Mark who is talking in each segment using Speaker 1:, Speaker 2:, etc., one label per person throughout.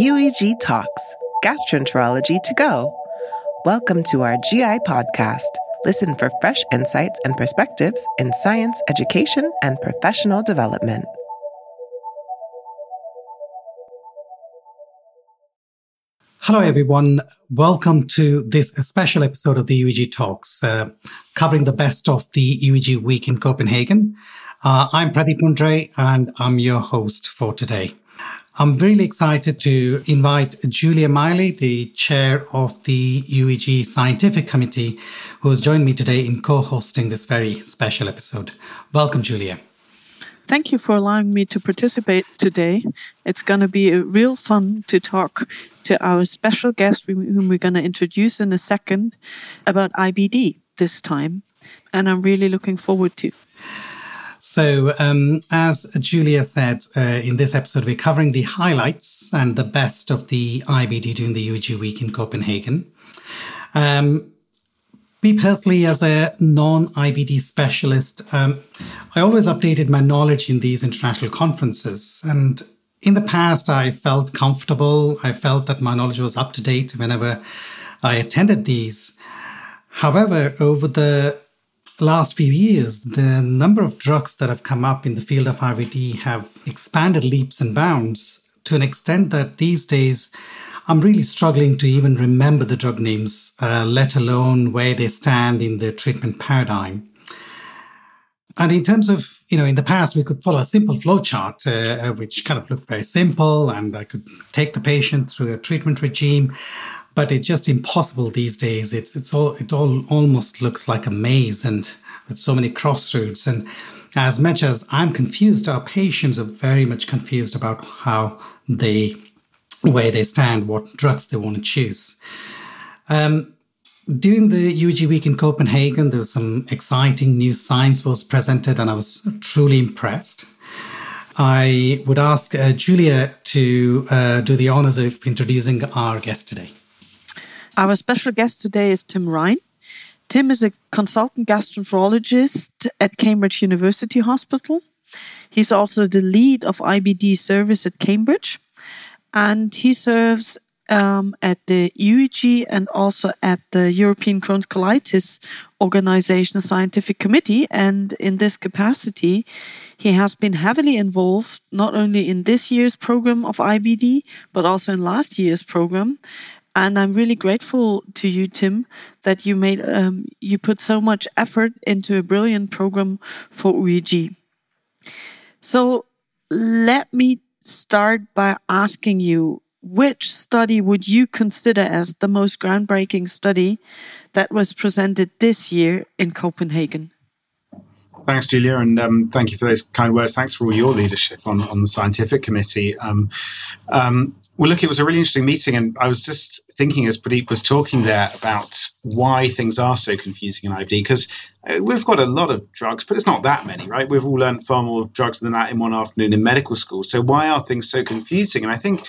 Speaker 1: UEG Talks, Gastroenterology to Go. Welcome to our GI podcast. Listen for fresh insights and perspectives in science, education, and professional development.
Speaker 2: Hello, everyone. Welcome to this special episode of the UEG Talks, uh, covering the best of the UEG week in Copenhagen. Uh, I'm Pradeep Mundre, and I'm your host for today. I'm really excited to invite Julia Mayerle, the chair of the UEG Scientific Committee, who has joined me today in co hosting this very special episode. Welcome, Julia.
Speaker 3: Thank you for allowing me to participate today. It's going to be real fun to talk to our special guest, whom we're going to introduce in a second, about IBD this time. And I'm really looking forward to.
Speaker 2: So, um, as Julia said, uh, in this episode, we're covering the highlights and the best of the IBD during the UEG week in Copenhagen. Um, me personally, as a non IBD specialist, um, I always updated my knowledge in these international conferences. And in the past, I felt comfortable. I felt that my knowledge was up to date whenever I attended these. However, over the last few years, the number of drugs that have come up in the field of IBD have expanded leaps and bounds to an extent that these days I'm really struggling to even remember the drug names, uh, let alone where they stand in the treatment paradigm. And in terms of, you know, in the past, we could follow a simple flowchart, uh, which kind of looked very simple, and I could take the patient through a treatment regime but it's just impossible these days. It's it's all it all almost looks like a maze and with so many crossroads. And as much as I'm confused, our patients are very much confused about how they where they stand, what drugs they want to choose. Um, during the UEG week in Copenhagen, there was some exciting new science was presented, and I was truly impressed. I would ask uh, Julia to uh, do the honors of introducing our guest today.
Speaker 3: Our special guest today is Tim Raine. Tim is a consultant gastroenterologist at Cambridge University Hospital. He's also the lead of IBD service at Cambridge, and he serves um, at the UEG and also at the European Crohn's Colitis Organization Scientific Committee. And in this capacity, he has been heavily involved not only in this year's program of IBD, but also in last year's program. And I'm really grateful to you, Tim, that you made um, you put so much effort into a brilliant program for UEG. So let me start by asking you which study would you consider as the most groundbreaking study that was presented this year in Copenhagen?
Speaker 4: Thanks, Julia, and um, thank you for those kind words. Thanks for all your leadership on, on the scientific committee. Um, um, well, look, it was a really interesting meeting, and I was just thinking as Pradeep was talking there about why things are so confusing in IBD, because uh, we've got a lot of drugs, but it's not that many, right? We've all learned far more drugs than that in one afternoon in medical school. So why are things so confusing? And I think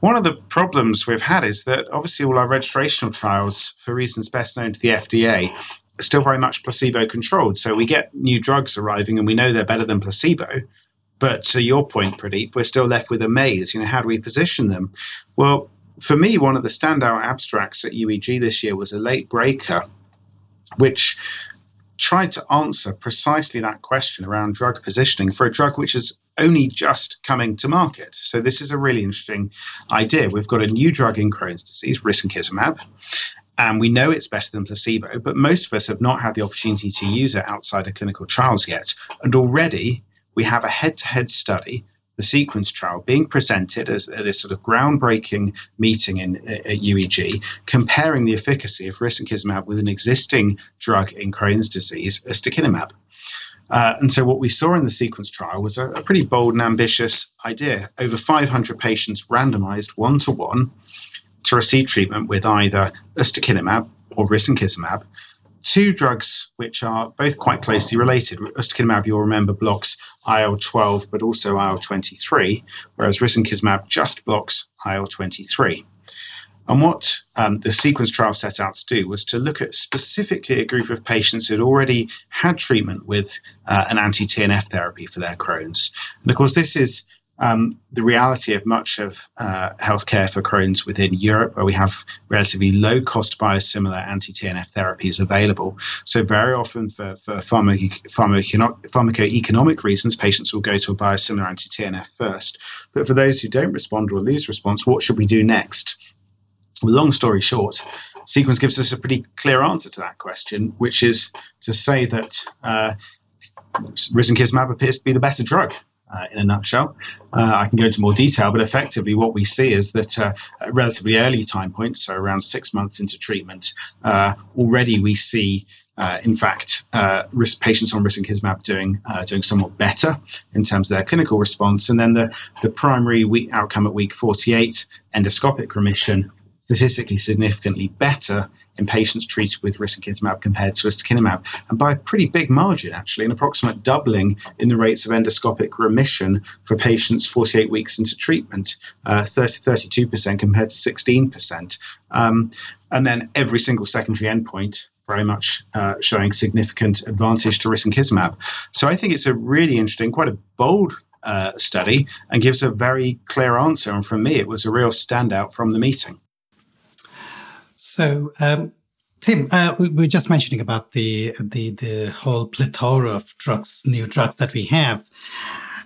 Speaker 4: one of the problems we've had is that obviously all our registrational trials, for reasons best known to the FDA, are still very much placebo controlled. So we get new drugs arriving and we know they're better than placebo but to your point, Pradeep, we're still left with a maze. You know, how do we position them? Well, for me, one of the standout abstracts at UEG this year was a late breaker, which tried to answer precisely that question around drug positioning for a drug which is only just coming to market. So this is a really interesting idea. We've got a new drug in Crohn's disease, risankizumab, and we know it's better than placebo, but most of us have not had the opportunity to use it outside of clinical trials yet. And already we have a head to head study, the sequence trial, being presented as this sort of groundbreaking meeting in, at UEG, comparing the efficacy of risankizumab with an existing drug in Crohn's disease, ustekinumab. Uh, and so, what we saw in the sequence trial was a, a pretty bold and ambitious idea. Over 500 patients randomized one to one to receive treatment with either ustekinumab or risankizumab two drugs which are both quite closely related. Ustekinumab, you'll remember, blocks IL-12 but also IL-23, whereas risankizumab just blocks IL-23. And what um, the sequence trial set out to do was to look at specifically a group of patients who'd already had treatment with uh, an anti TNF therapy for their Crohn's. And of course, this is um, the reality of much of uh, healthcare for Crohn's within Europe, where we have relatively low cost biosimilar anti TNF therapies available. So, very often for, for pharmaco- pharmacoeconomic reasons, patients will go to a biosimilar anti TNF first. But for those who don't respond or lose response, what should we do next? long story short, Sequence gives us a pretty clear answer to that question, which is to say that uh, risankizumab appears to be the better drug uh, in a nutshell. Uh, I can go into more detail, but effectively, what we see is that uh, at relatively early time points, so around six months into treatment, uh, already we see. Uh, in fact, uh, risk patients on risankizumab doing doing somewhat better in terms of their clinical response, and then the the primary week outcome at week 48, endoscopic remission, statistically significantly better in patients treated with risankizumab compared to ustekinumab, and by a pretty big margin, actually, an approximate doubling in the rates of endoscopic remission for patients 48 weeks into treatment, uh, 30 32% compared to 16%. Um, and then every single secondary endpoint very much uh, showing significant advantage to risankizumab. So I think it's a really interesting, quite a bold uh, study and gives a very clear answer. And for me, it was a real standout from the meeting.
Speaker 2: So, um, Tim, uh, we, we, were just mentioning about the, the the whole plethora of drugs, new drugs that we have.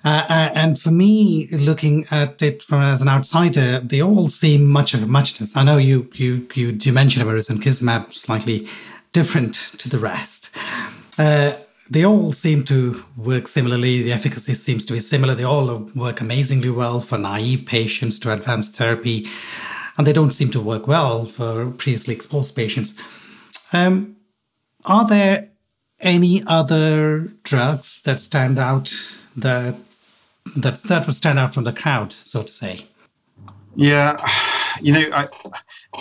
Speaker 2: Uh, uh, and for me, looking at it from as an outsider, they all seem much of a muchness. I know you you you, you mentioned risankizumab slightly different to the rest. Uh, they all seem to work similarly. The efficacy seems to be similar. They all work amazingly well for naive patients to advanced therapy and they don't seem to work well for previously exposed patients. Um, are there any other drugs that stand out that that that would stand out from the crowd, so to say?
Speaker 4: Yeah, you know, I,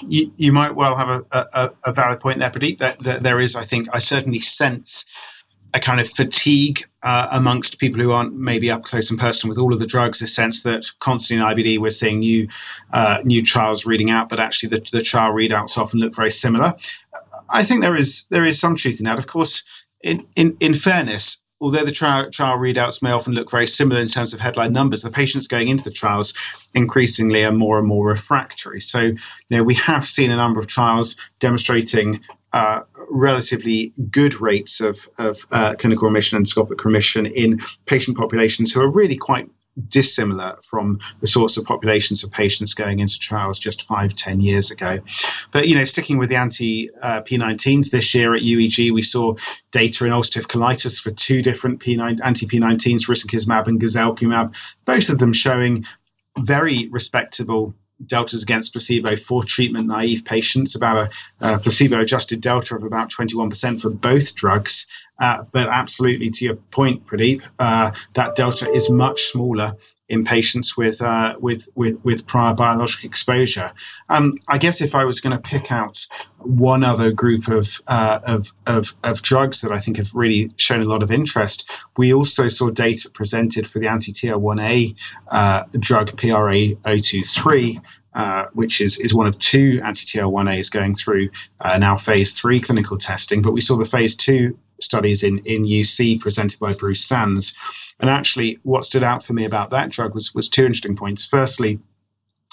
Speaker 4: you, you might well have a, a, a valid point there, Pradeep. That, that there is, I think, I certainly sense a kind of fatigue uh, amongst people who aren't maybe up close and personal with all of the drugs. A sense that constantly in IBD we're seeing new uh, new trials reading out, but actually the, the trial readouts often look very similar. I think there is there is some truth in that. Of course, in in, in fairness, although the trial, trial readouts may often look very similar in terms of headline numbers, the patients going into the trials increasingly are more and more refractory. So, you know, we have seen a number of trials demonstrating uh, relatively good rates of, of uh, clinical remission and endoscopic remission in patient populations who are really quite dissimilar from the sorts of populations of patients going into trials just five, ten years ago. But, you know, sticking with the anti uh, P19s this year at UEG, we saw data in ulcerative colitis for two different P9, anti P19s, risankizumab and guselkumab, both of them showing very respectable deltas against placebo for treatment naive patients, about a, a placebo adjusted delta of about 21% for both drugs. Uh, but absolutely, to your point, Pradeep, uh, that delta is much smaller in patients with uh, with, with with prior biologic exposure. Um, I guess if I was going to pick out one other group of, uh, of, of of drugs that I think have really shown a lot of interest, we also saw data presented for the anti-TL1A uh, drug PRA023, uh, which is, is one of two anti-TL1As going through uh, now phase three clinical testing. But we saw the phase two studies in, in UC presented by Bruce Sands. And actually, what stood out for me about that drug was, was two interesting points. Firstly,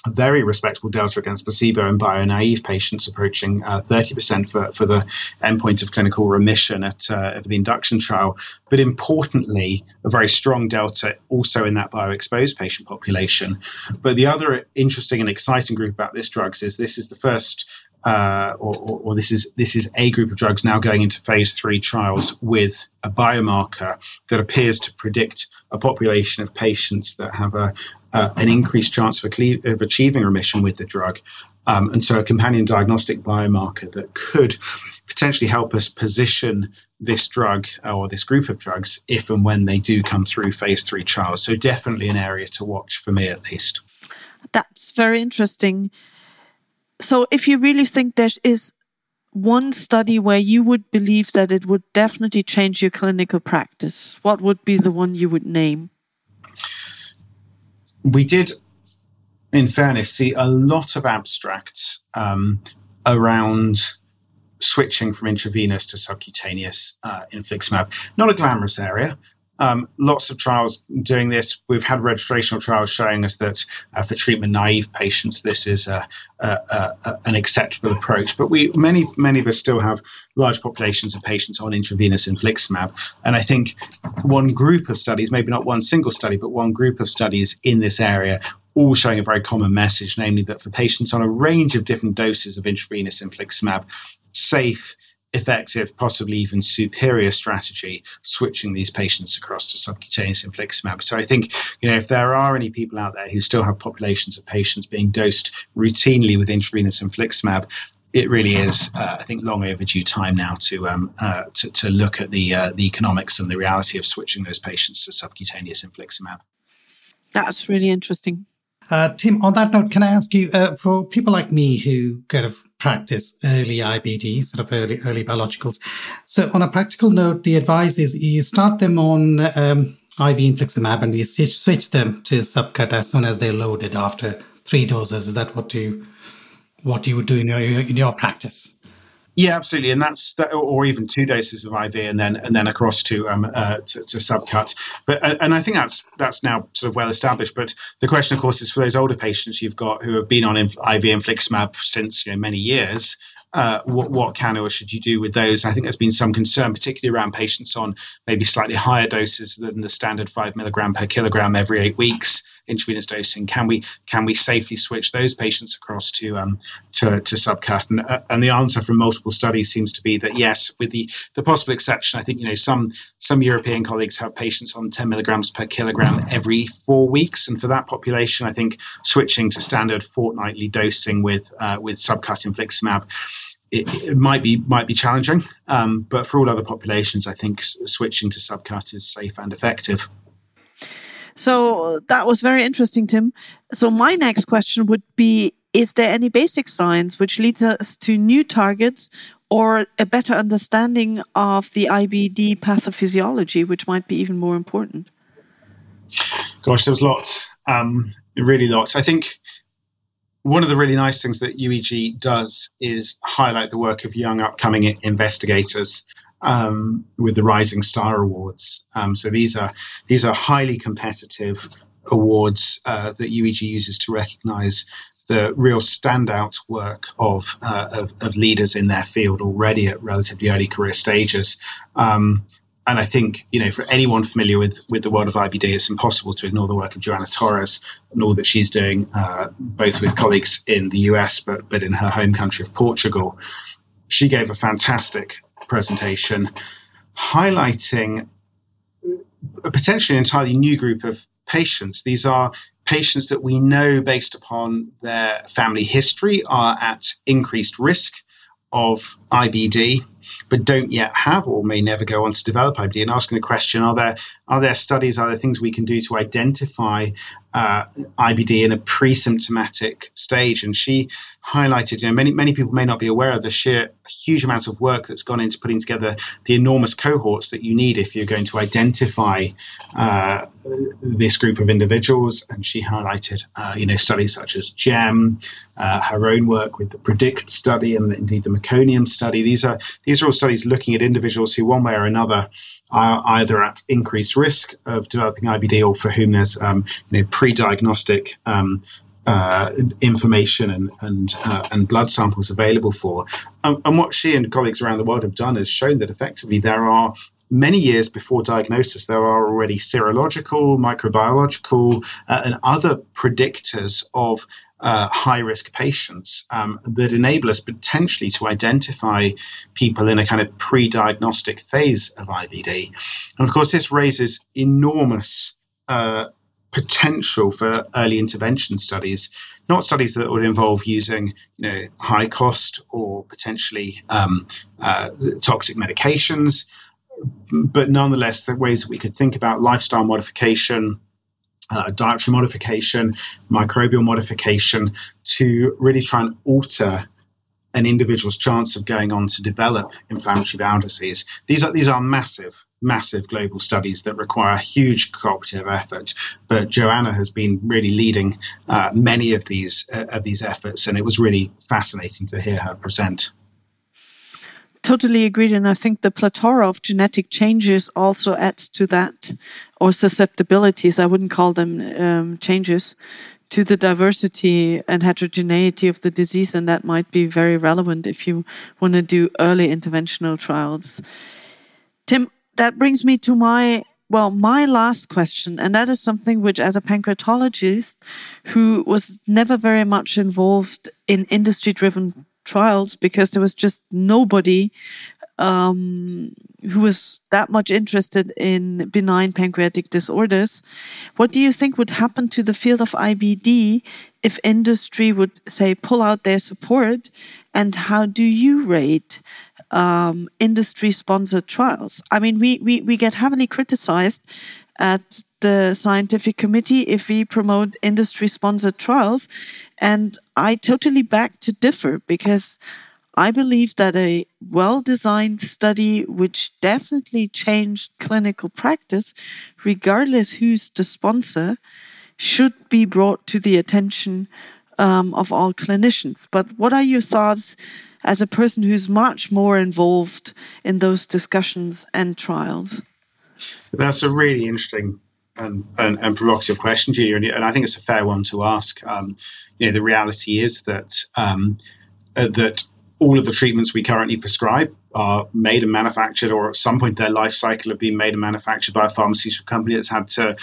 Speaker 4: a very respectable delta against placebo in bio-naive patients, approaching uh, 30% for, for the endpoint of clinical remission at uh, the induction trial. But importantly, a very strong delta also in that bio-exposed patient population. But the other interesting and exciting group about this drug is this is the first uh, or, or, or, this is this is a group of drugs now going into phase three trials with a biomarker that appears to predict a population of patients that have a, uh, an increased chance of, of, achieving remission with the drug. Um, and so, a companion diagnostic biomarker that could potentially help us position this drug or this group of drugs if and when they do come through phase three trials. So, definitely an area to watch for me at least.
Speaker 3: That's very interesting so if you really think there is one study where you would believe that it would definitely change your clinical practice, what would be the one you would name?
Speaker 4: We did, in fairness, see a lot of abstracts um, around switching from intravenous to subcutaneous uh, infliximab. Not a glamorous area, Um, lots of trials doing this. We've had registrational trials showing us that uh, for treatment naive patients, this is a, a, a, an acceptable approach. But we many many of us still have large populations of patients on intravenous infliximab, and I think one group of studies, maybe not one single study, but one group of studies in this area all showing a very common message, namely that for patients on a range of different doses of intravenous infliximab, safe, effective, possibly even superior strategy, switching these patients across to subcutaneous infliximab. So I think, you know, if there are any people out there who still have populations of patients being dosed routinely with intravenous infliximab, it really is, uh, I think, long overdue time now to um, uh, to, to, look at the uh, the economics and the reality of switching those patients to subcutaneous infliximab.
Speaker 3: That's really interesting.
Speaker 2: Uh, Tim, on that note, can I ask you, uh, for people like me who kind of practice early IBD, sort of early early biologicals, so on a practical note, the advice is you start them on um, IV infliximab and you switch them to subcut as soon as they're loaded after three doses. Is that what you what you would do in your in your practice?
Speaker 4: Yeah, absolutely, and that's that, or even two doses of IV and then and then across to um uh, to, to subcut. But uh, and I think that's that's now sort of well established. But the question, of course, is for those older patients you've got who have been on IV infliximab since you know many years. Uh, what, what can or should you do with those? I think there's been some concern, particularly around patients on maybe slightly higher doses than the standard five milligram per kilogram every eight weeks intravenous dosing? Can we can we safely switch those patients across to um, to, to subcut? And, uh, and the answer from multiple studies seems to be that yes, with the the possible exception, I think you know some some European colleagues have patients on 10 milligrams per kilogram every four weeks, and for that population, I think switching to standard fortnightly dosing with uh, with subcut infliximab. It, it, might be might be challenging, um, but for all other populations, I think s- switching to subcut is safe and effective.
Speaker 3: So that was very interesting, Tim. So my next question would be Is there any basic science which leads us to new targets or a better understanding of the IBD pathophysiology, which might be even more important?
Speaker 4: Gosh, there's lots, um, really lots. I think one of the really nice things that UEG does is highlight the work of young upcoming investigators um, with the Rising Star Awards. Um, so these are these are highly competitive awards uh, that UEG uses to recognise the real standout work of, uh, of, of leaders in their field already at relatively early career stages. Um, and I think you know for anyone familiar with with the world of IBD, it's impossible to ignore the work of Joana Torres and all that she's doing, uh, both with colleagues in the US, but but in her home country of Portugal. She gave a fantastic presentation highlighting a potentially entirely new group of patients. These are patients that we know, based upon their family history, are at increased risk of IBD, but don't yet have or may never go on to develop IBD, and asking the question: Are there are there studies? Are there things we can do to identify uh, IBD in a pre-symptomatic stage? And she highlighted, you know, many many people may not be aware of the sheer huge amounts of work that's gone into putting together the enormous cohorts that you need if you're going to identify uh, this group of individuals. And she highlighted, uh, you know, studies such as GEM, uh, her own work with the PREDICT study, and indeed the Meconium study. These are these are all studies looking at individuals who, one way or another, are either at increased risk of developing IBD or for whom there's um, you know pre-diagnostic um, uh, information and and uh, and blood samples available for. Um, and what she and colleagues around the world have done is shown that effectively there are many years before diagnosis, there are already serological, microbiological, uh, and other predictors of uh, high risk patients um, that enable us potentially to identify people in a kind of pre diagnostic phase of IBD. And of course, this raises enormous uh, potential for early intervention studies, not studies that would involve using you know, high cost or potentially um, uh, toxic medications, but nonetheless, the ways that we could think about lifestyle modification uh, dietary modification, microbial modification to really try and alter an individual's chance of going on to develop inflammatory bowel disease. These are these are massive, massive global studies that require huge cooperative effort. But Joana has been really leading uh, many of these uh, of these efforts, and it was really fascinating to hear her present.
Speaker 3: Totally agreed. And I think the plethora of genetic changes also adds to that, or susceptibilities. I wouldn't call them um, changes to the diversity and heterogeneity of the disease. And that might be very relevant if you want to do early interventional trials. Tim, that brings me to my well, my last question, and that is something which, as a pancreatologist who was never very much involved in industry driven trials because there was just nobody um, who was that much interested in benign pancreatic disorders. What do you think would happen to the field of IBD if industry would say pull out their support? And how do you rate um, industry sponsored trials? I mean, we, we, we get heavily criticized at the scientific committee if we promote industry sponsored trials. And I totally beg to differ because I believe that a well designed study, which definitely changed clinical practice, regardless who's the sponsor, should be brought to the attention um, of all clinicians. But what are your thoughts as a person who's much more involved in those discussions and trials?
Speaker 4: That's a really interesting and, and, and provocative question, Julia, and, and, I think it's a fair one to ask. Um, you know, the reality is that um, uh, that all of the treatments we currently prescribe are made and manufactured, or at some point their life cycle have been made and manufactured by a pharmaceutical company that's had to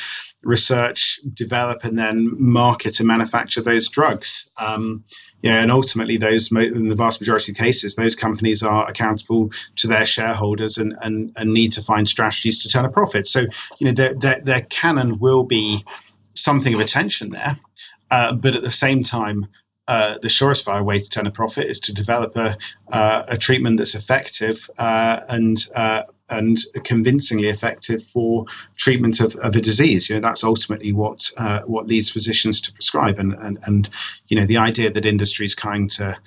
Speaker 4: research, develop, and then market and manufacture those drugs. Um, you know, and ultimately, those in the vast majority of cases, those companies are accountable to their shareholders and and, and need to find strategies to turn a profit. So, you know, there there, can and will be something of a tension there, uh, but at the same time, uh, the surest way to turn a profit is to develop a, uh, a treatment that's effective uh, and uh, and convincingly effective for treatment of, of a disease. You know that's ultimately what uh, what leads physicians to prescribe. And, and and you know the idea that industry is trying to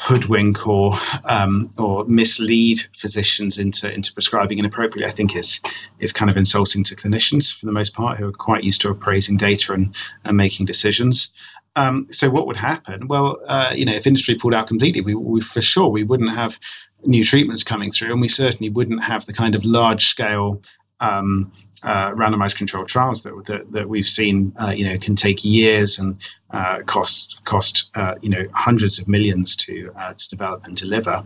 Speaker 4: hoodwink or um, or mislead physicians into into prescribing inappropriately, I think is is kind of insulting to clinicians for the most part, who are quite used to appraising data and, and making decisions. Um, so what would happen? Well, uh, you know, if industry pulled out completely, we, we, for sure we wouldn't have new treatments coming through, and we certainly wouldn't have the kind of large scale um, uh, randomized controlled trials that that, that we've seen. Uh, you know, can take years and uh, cost cost uh, you know hundreds of millions to uh, to develop and deliver.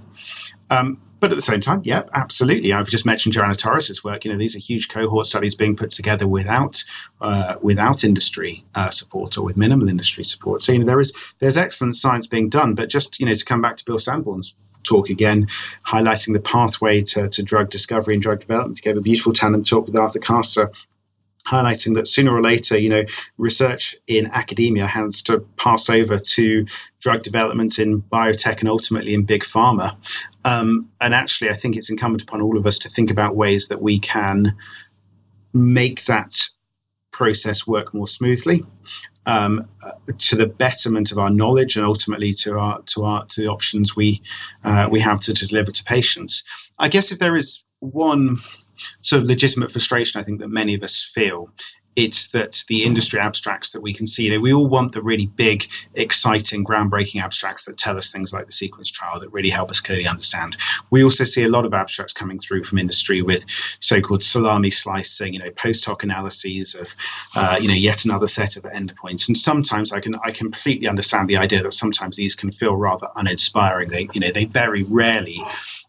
Speaker 4: Um, but at the same time, yeah, absolutely. I've just mentioned Joana Torres's work. You know, these are huge cohort studies being put together without uh, without industry uh, support or with minimal industry support. So you know, there is there's excellent science being done. But just you know, to come back to Bill Sandborn's talk again, highlighting the pathway to, to drug discovery and drug development. He gave a beautiful tandem talk with Arthur Kaser highlighting that sooner or later, you know, research in academia has to pass over to drug development in biotech and ultimately in big pharma. Um, and actually, I think it's incumbent upon all of us to think about ways that we can make that process work more smoothly. Um, to the betterment of our knowledge and ultimately to our to our to the options we uh, we have to, to deliver to patients. I guess if there is one sort of legitimate frustration I think that many of us feel it's that the industry abstracts that we can see, you know, we all want the really big, exciting, groundbreaking abstracts that tell us things like the sequence trial that really help us clearly understand. We also see a lot of abstracts coming through from industry with so-called salami slicing, you know, post hoc analyses of, uh, you know, yet another set of endpoints. And sometimes I can I completely understand the idea that sometimes these can feel rather uninspiring. They, you know, they very rarely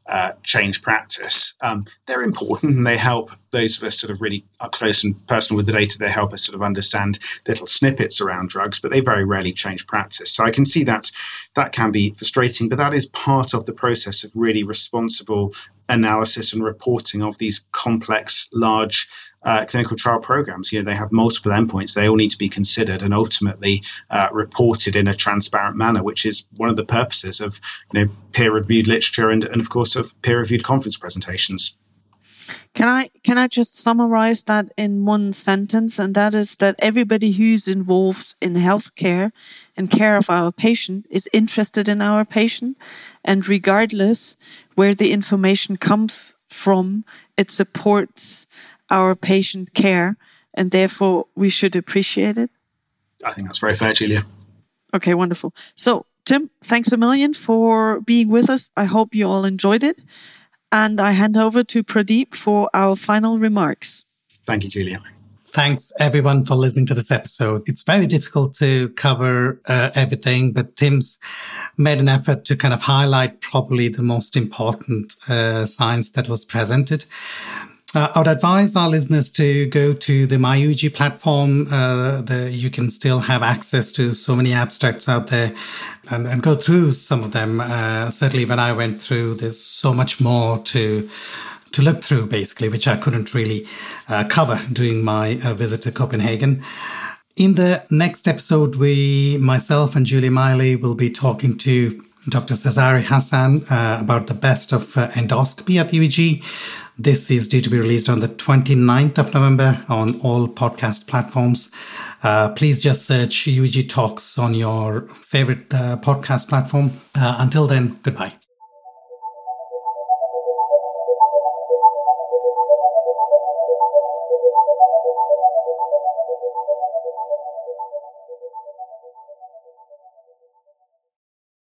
Speaker 4: uh, change practice. Um, they're important and they help those of us sort of really up close and personal with the data. They help us sort of understand little snippets around drugs, but they very rarely change practice. So I can see that that can be frustrating, but that is part of the process of really responsible analysis and reporting of these complex, large uh, clinical trial programs. You know, they have multiple endpoints. They all need to be considered and ultimately uh, reported in a transparent manner, which is one of the purposes of you know peer-reviewed literature and, and of course of peer-reviewed conference presentations.
Speaker 3: Can I can I just summarize that in one sentence, and that is that everybody who's involved in healthcare and care of our patient is interested in our patient, and regardless where the information comes from, it supports our patient care, and therefore we should appreciate it?
Speaker 4: I think that's very fair, Julia.
Speaker 3: Okay, wonderful. So Tim, thanks a million for being with us. I hope you all enjoyed it. And I hand over to Pradeep for our final remarks.
Speaker 4: Thank you, Julia.
Speaker 2: Thanks everyone for listening to this episode. It's very difficult to cover uh, everything, but Tim's made an effort to kind of highlight probably the most important uh, science that was presented. Uh, I would advise our listeners to go to the MyUEG platform. Uh, the, you can still have access to so many abstracts out there and, and go through some of them. Uh, certainly, when I went through, there's so much more to to look through, basically, which I couldn't really uh, cover during my uh, visit to Copenhagen. In the next episode, we, myself and Julie Mayerle, will be talking to Dr. Cesare Hassan uh, about the best of uh, endoscopy at UEG. This is due to be released on the 29th of November on all podcast platforms. Uh, please just search UEG Talks on your favorite uh, podcast platform. until then, goodbye.